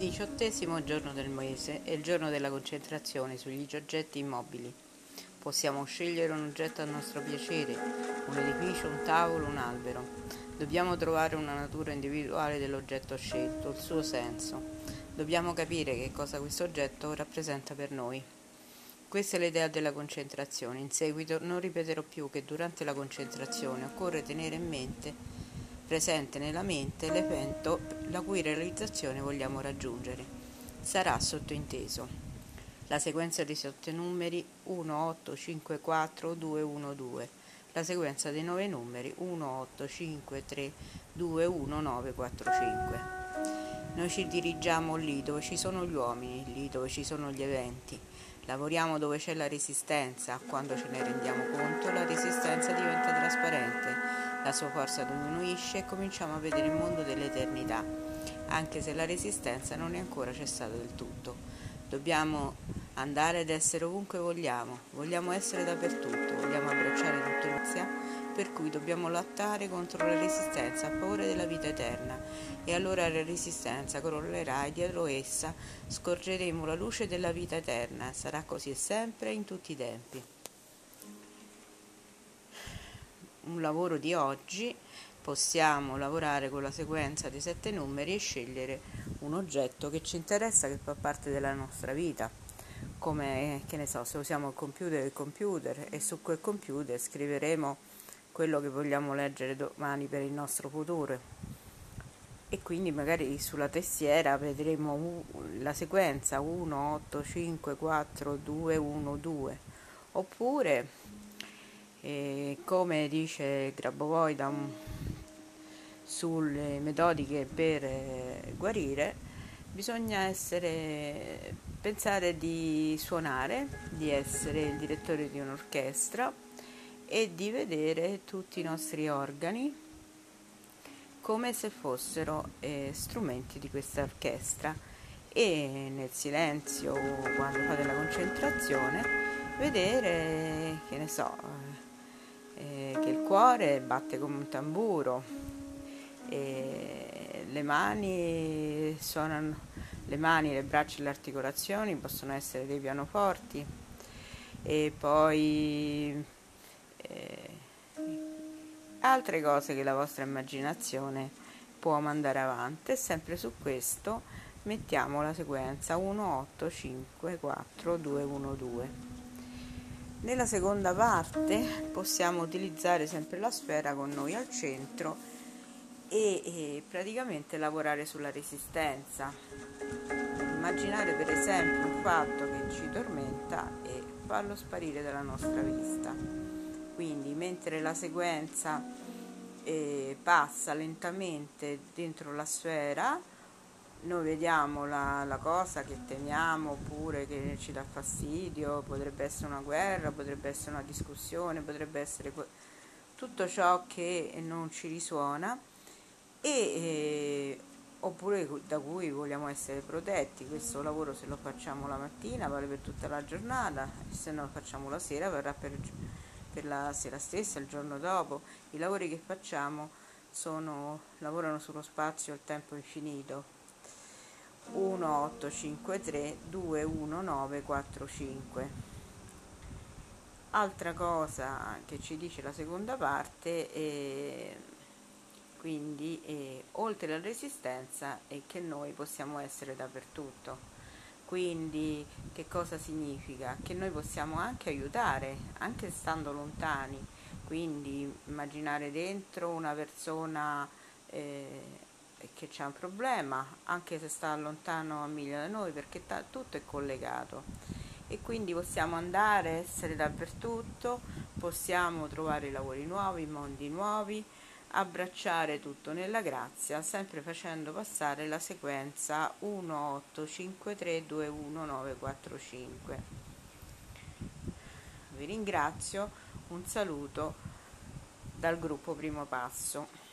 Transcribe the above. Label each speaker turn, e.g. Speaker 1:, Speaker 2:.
Speaker 1: diciottesimo giorno del mese è il giorno della concentrazione sugli oggetti immobili. Possiamo scegliere un oggetto a nostro piacere, un edificio, un tavolo, un albero. Dobbiamo trovare una natura individuale dell'oggetto scelto, il suo senso. Dobbiamo capire che cosa questo oggetto rappresenta per noi. Questa è l'idea della concentrazione. In seguito non ripeterò più che durante la concentrazione occorre tenere in mente presente nella mente l'evento la cui realizzazione vogliamo raggiungere. Sarà sottointeso. La sequenza dei sette numeri 1, 8, 5, 4, 2, 1, 2. La sequenza dei nove numeri 1, 8, 5, 3, 2, 1, 9, 4, 5. Noi ci dirigiamo lì dove ci sono gli uomini, lì dove ci sono gli eventi. Lavoriamo dove c'è la resistenza, quando ce ne rendiamo conto la resistenza diventa la sua forza diminuisce e cominciamo a vedere il mondo dell'eternità, anche se la resistenza non è ancora cessata del tutto. Dobbiamo andare ed essere ovunque vogliamo, vogliamo essere dappertutto, vogliamo abbracciare tutto l'inizia, per cui dobbiamo lottare contro la resistenza a favore della vita eterna. E allora la resistenza crollerà e dietro essa scorgeremo la luce della vita eterna, sarà così sempre in tutti i tempi un lavoro di oggi possiamo lavorare con la sequenza dei sette numeri e scegliere un oggetto che ci interessa, che fa parte della nostra vita, come che ne so, se usiamo il computer, il computer e su quel computer scriveremo quello che vogliamo leggere domani per il nostro futuro. E quindi magari sulla testiera vedremo la sequenza 1 8 5 4 2 1 2 oppure e come dice Grabovoi sulle metodiche per eh, guarire, bisogna essere, pensare di suonare, di essere il direttore di un'orchestra e di vedere tutti i nostri organi come se fossero eh, strumenti di questa orchestra. E nel silenzio quando fate la concentrazione vedere che ne so eh, che il cuore batte come un tamburo, e le mani suonano, le mani, le braccia e le articolazioni possono essere dei pianoforti. E poi eh, altre cose che la vostra immaginazione può mandare avanti. E sempre su questo mettiamo la sequenza 1 8 5 4 2 1 2 nella seconda parte possiamo utilizzare sempre la sfera con noi al centro e, e praticamente lavorare sulla resistenza. Immaginare per esempio un fatto che ci tormenta e farlo sparire dalla nostra vista. Quindi mentre la sequenza eh, passa lentamente dentro la sfera, noi vediamo la, la, cosa che temiamo oppure che ci dà fastidio, potrebbe essere una guerra, potrebbe essere una discussione, potrebbe essere tutto ciò che non ci risuona e, eh, oppure da cui vogliamo essere protetti. Questo lavoro se lo facciamo la mattina vale per tutta la giornata, se non lo facciamo la sera varrà per, per la sera stessa, il giorno dopo. I lavori che facciamo sono, lavorano sullo spazio e il tempo infinito 1853 21945 altra cosa che ci dice la seconda parte è quindi è, oltre la resistenza è che noi possiamo essere dappertutto. Quindi che cosa significa? che noi possiamo anche aiutare anche stando lontani. Quindi immaginare dentro una persona eh, che c'è un problema, anche se sta lontano a miglia da noi, perché ta- tutto è collegato. E quindi possiamo andare, essere dappertutto, possiamo trovare lavori nuovi, mondi nuovi, abbracciare tutto nella grazia, sempre facendo passare la sequenza 18532195. Vi ringrazio, un saluto dal gruppo Primo Passo.